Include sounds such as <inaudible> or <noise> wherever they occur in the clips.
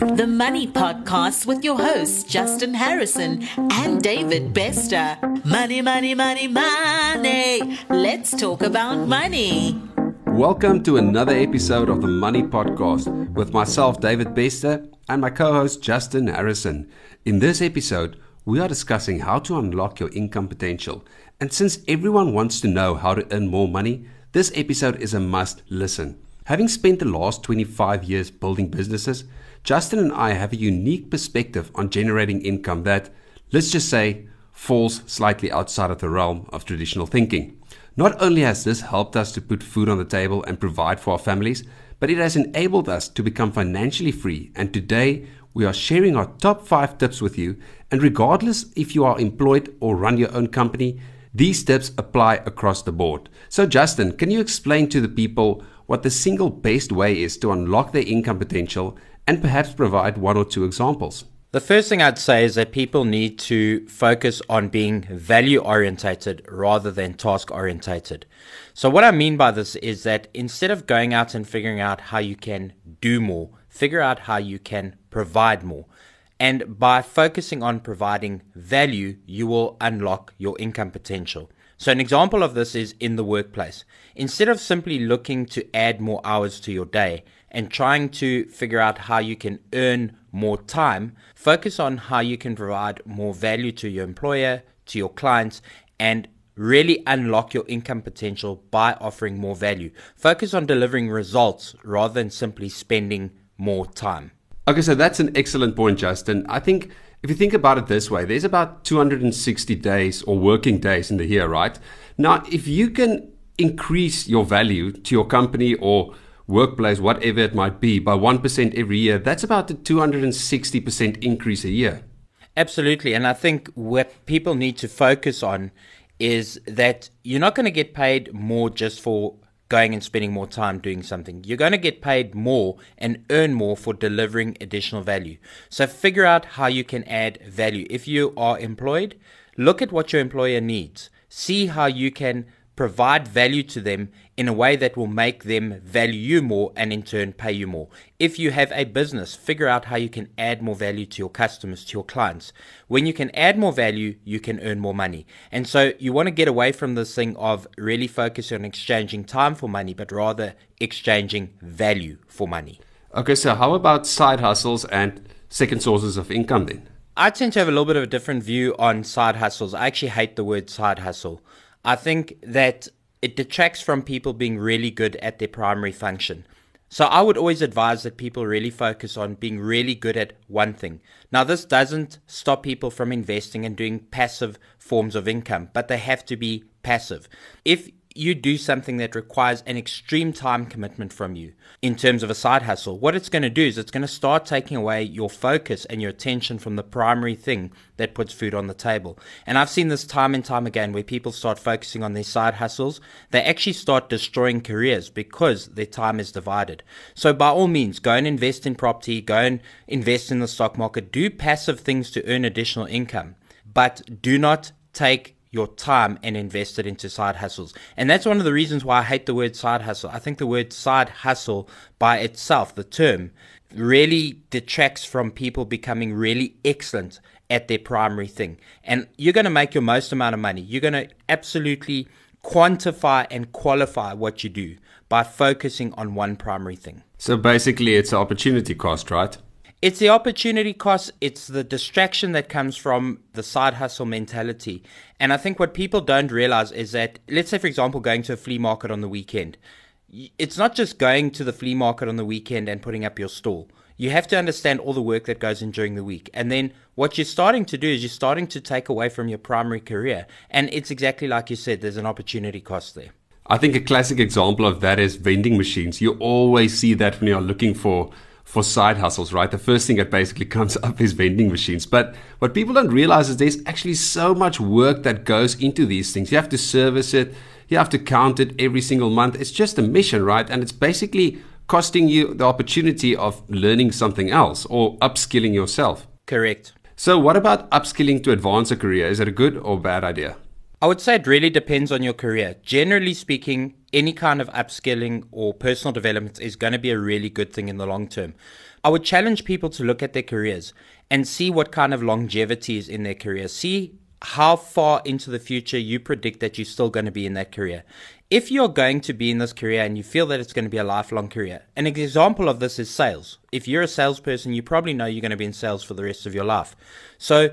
The Money Podcast with your hosts, Justin Harrison and David Bester. Money, money, money, money. Let's talk about money. Welcome to another episode of the Money Podcast with myself, David Bester, and my co host, Justin Harrison. In this episode, we are discussing how to unlock your income potential. And since everyone wants to know how to earn more money, this episode is a must listen. Having spent the last 25 years building businesses, Justin and I have a unique perspective on generating income that, let's just say, falls slightly outside of the realm of traditional thinking. Not only has this helped us to put food on the table and provide for our families, but it has enabled us to become financially free. And today, we are sharing our top five tips with you. And regardless if you are employed or run your own company, these tips apply across the board. So, Justin, can you explain to the people what the single best way is to unlock their income potential and perhaps provide one or two examples? The first thing I'd say is that people need to focus on being value orientated rather than task orientated. So, what I mean by this is that instead of going out and figuring out how you can do more, figure out how you can provide more. And by focusing on providing value, you will unlock your income potential. So, an example of this is in the workplace. Instead of simply looking to add more hours to your day and trying to figure out how you can earn more time, focus on how you can provide more value to your employer, to your clients, and really unlock your income potential by offering more value. Focus on delivering results rather than simply spending more time. Okay, so that's an excellent point, Justin. I think if you think about it this way, there's about 260 days or working days in the year, right? Now, if you can increase your value to your company or workplace, whatever it might be, by 1% every year, that's about a 260% increase a year. Absolutely. And I think what people need to focus on is that you're not going to get paid more just for going and spending more time doing something. You're going to get paid more and earn more for delivering additional value. So figure out how you can add value. If you are employed, look at what your employer needs. See how you can provide value to them in a way that will make them value you more and in turn pay you more. If you have a business, figure out how you can add more value to your customers, to your clients. When you can add more value, you can earn more money. And so you want to get away from this thing of really focusing on exchanging time for money, but rather exchanging value for money. Okay, so how about side hustles and second sources of income then? I tend to have a little bit of a different view on side hustles. I actually hate the word side hustle. I think that it detracts from people being really good at their primary function. So I would always advise that people really focus on being really good at one thing. Now, this doesn't stop people from investing and doing passive forms of income, but they have to be passive. If you do something that requires an extreme time commitment from you in terms of a side hustle, what it's going to do is it's going to start taking away your focus and your attention from the primary thing that puts food on the table. And I've seen this time and time again where people start focusing on their side hustles, they actually start destroying careers because their time is divided. So by all means, go and invest in property, go and invest in the stock market, do passive things to earn additional income, but do not take your time and invest it into side hustles. And that's one of the reasons why I hate the word side hustle. I think the word side hustle by itself, the term, really detracts from people becoming really excellent at their primary thing. And you're going to make your most amount of money. You're going to absolutely quantify and qualify what you do by focusing on one primary thing. So basically, it's an opportunity cost, right? It's the opportunity cost, it's the distraction that comes from the side hustle mentality. And I think what people don't realize is that, let's say, for example, going to a flea market on the weekend, it's not just going to the flea market on the weekend and putting up your stall. You have to understand all the work that goes in during the week. And then what you're starting to do is you're starting to take away from your primary career. And it's exactly like you said, there's an opportunity cost there. I think a classic example of that is vending machines. You always see that when you're looking for for side hustles, right? The first thing that basically <laughs> comes up is vending machines. But what people don't realize is there's actually so much work that goes into these things. You have to service it, you have to count it every single month. It's just a mission, right? And it's basically costing you the opportunity of learning something else or upskilling yourself. Correct. So, what about upskilling to advance a career? Is it a good or bad idea? I would say it really depends on your career. Generally speaking, any kind of upskilling or personal development is going to be a really good thing in the long term. I would challenge people to look at their careers and see what kind of longevity is in their career. See how far into the future you predict that you're still going to be in that career. If you're going to be in this career and you feel that it's going to be a lifelong career, an example of this is sales. If you're a salesperson, you probably know you're going to be in sales for the rest of your life. So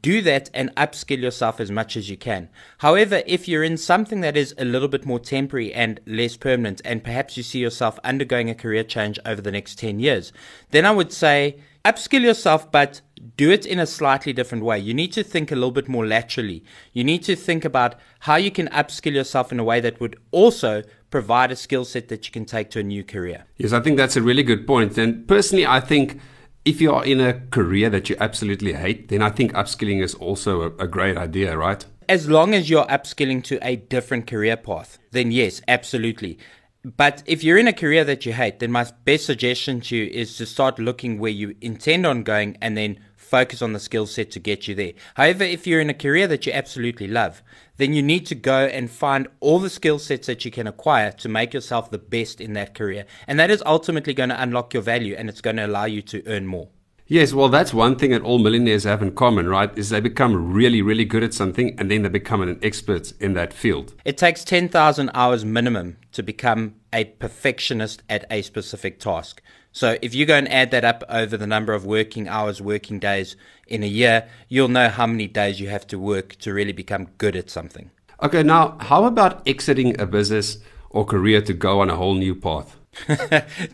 do that and upskill yourself as much as you can. However, if you're in something that is a little bit more temporary and less permanent, and perhaps you see yourself undergoing a career change over the next 10 years, then I would say upskill yourself, but do it in a slightly different way. You need to think a little bit more laterally. You need to think about how you can upskill yourself in a way that would also provide a skill set that you can take to a new career. Yes, I think that's a really good point. And personally, I think if you are in a career that you absolutely hate, then I think upskilling is also a, a, great idea, right? As long as you're upskilling to a different career path, then yes, absolutely. But if you're in a career that you hate, then my best suggestion to you is to start looking where you intend on going and then focus on the skill set to get you there. However, if you're in a career that you absolutely love, then you need to go and find all the skill sets that you can acquire to make yourself the best in that career. And that is ultimately going to unlock your value and it's going to allow you to earn more. Yes, well, that's one thing that all millionaires have in common, right? Is they become really, really good at something and then they become an expert in that field. It takes 10,000 hours minimum to become a perfectionist at a specific task. So if you go and add that up over the number of working hours, working days in a year, you'll know how many days you have to work to really become good at something. Okay, now how about exiting a business or career to go on a whole new path?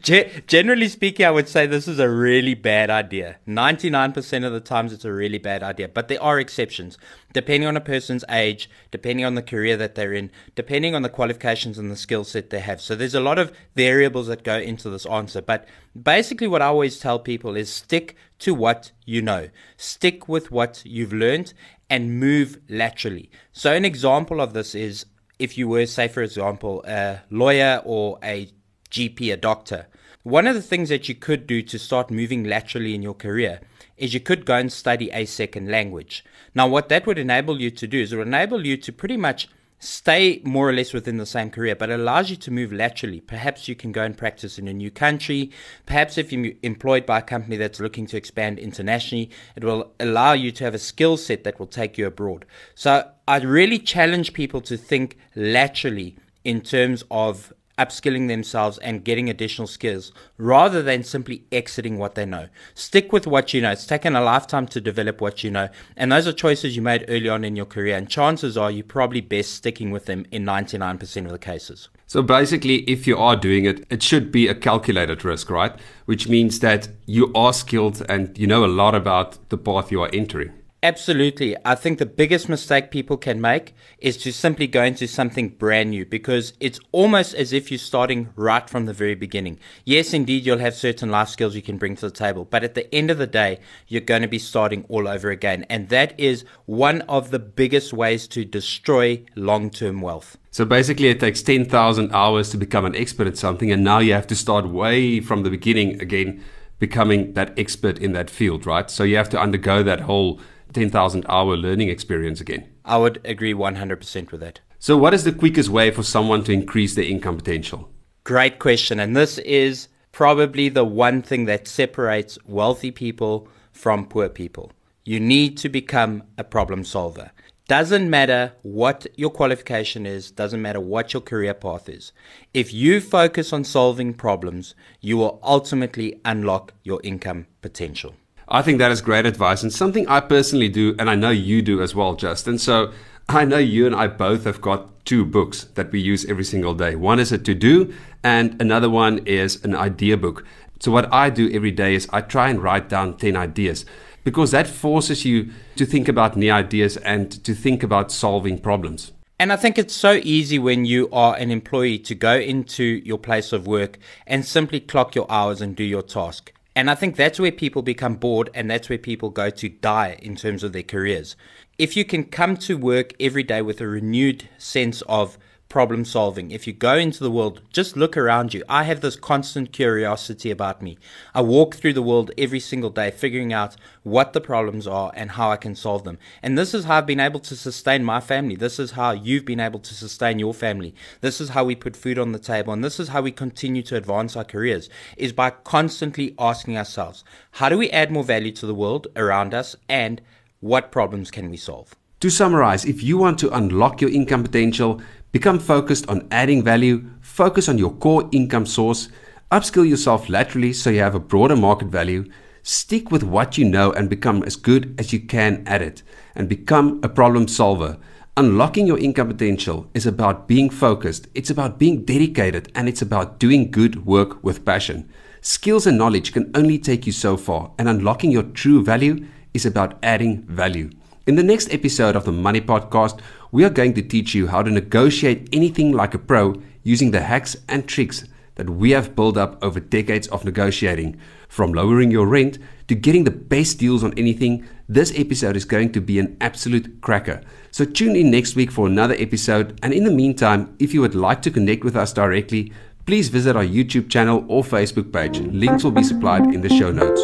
Generally speaking, I would say this is a really bad idea. 99% of the times, it's a really bad idea. But there are exceptions, depending on a person's age, depending on the career that they're in, depending on the qualifications and the skill set they have. So there's a lot of variables that go into this answer. But basically, what I always tell people is stick to what you know, stick with what you've learned, and move laterally. So, an example of this is if you were, say, for example, a lawyer or a GP, a doctor. One of the things that you could do to start moving laterally in your career is you could go and study a second language. Now, what that would enable you to do is it would enable you to pretty much stay more or less within the same career, but allows you to move laterally. Perhaps you can go and practice in a new country. Perhaps if you're employed by a company that's looking to expand internationally, it will allow you to have a skill set that will take you abroad. So I'd really challenge people to think laterally in terms of upskilling themselves and getting additional skills rather than simply exiting what they know. Stick with what you know. It's taken a lifetime to develop what you know. And those are choices you made early on in your career. And chances are you're probably best sticking with them in 99% of the cases. So basically, if you are doing it, it should be a calculated risk, right? Which means that you are skilled and you know a lot about the path you are entering. Absolutely. I think the biggest mistake people can make is to simply go into something brand new because it's almost as if you're starting right from the very beginning. Yes, indeed, you'll have certain life skills you can bring to the table, but at the end of the day, you're going to be starting all over again. And that is one of the biggest ways to destroy long term wealth. So basically, it takes 10,000 hours to become an expert at something, and now you have to start way from the beginning again, becoming that expert in that field, right? So you have to undergo that whole 10,000 hour learning experience again. I would agree 100% with that. So, what is the quickest way for someone to increase their income potential? Great question. And this is probably the one thing that separates wealthy people from poor people. You need to become a problem solver. Doesn't matter what your qualification is, doesn't matter what your career path is. If you focus on solving problems, you will ultimately unlock your income potential. I think that is great advice and something I personally do, and I know you do as well, Justin. So I know you and I both have got two books that we use every single day. One is a to do, and another one is an idea book. So, what I do every day is I try and write down 10 ideas because that forces you to think about new ideas and to think about solving problems. And I think it's so easy when you are an employee to go into your place of work and simply clock your hours and do your task. And I think that's where people become bored and that's where people go to die in terms of their careers. If you can come to work every day with a renewed sense of problem solving. If you go into the world, just look around you. I have this constant curiosity about me. I walk through the world every single day figuring out what the problems are and how I can solve them. And this is how I've been able to sustain my family. This is how you've been able to sustain your family. This is how we put food on the table. And this is how we continue to advance our careers is by constantly asking ourselves, how do we add more value to the world around us and what problems can we solve? To summarize, if you want to unlock your income potential, become focused on adding value, focus on your core income source, upskill yourself laterally so you have a broader market value, stick with what you know and become as good as you can at it, and become a problem solver. Unlocking your income potential is about being focused, it's about being dedicated, and it's about doing good work with passion. Skills and knowledge can only take you so far, and unlocking your true value is about adding value. In the next episode of the Money Podcast, we are going to teach you how to negotiate anything like a pro using the hacks and tricks that we have built up over decades of negotiating. From lowering your rent to getting the best deals on anything, this episode is going to be an absolute cracker. So tune in next week for another episode. And in the meantime, if you would like to connect with us directly, please visit our YouTube channel or Facebook page. Links will be supplied in the show notes.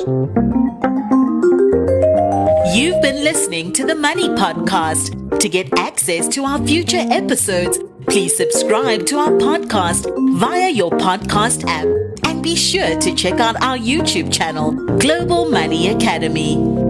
You've been listening to the Money Podcast. To get access to our future episodes, please subscribe to our podcast via your podcast app and be sure to check out our YouTube channel, Global Money Academy.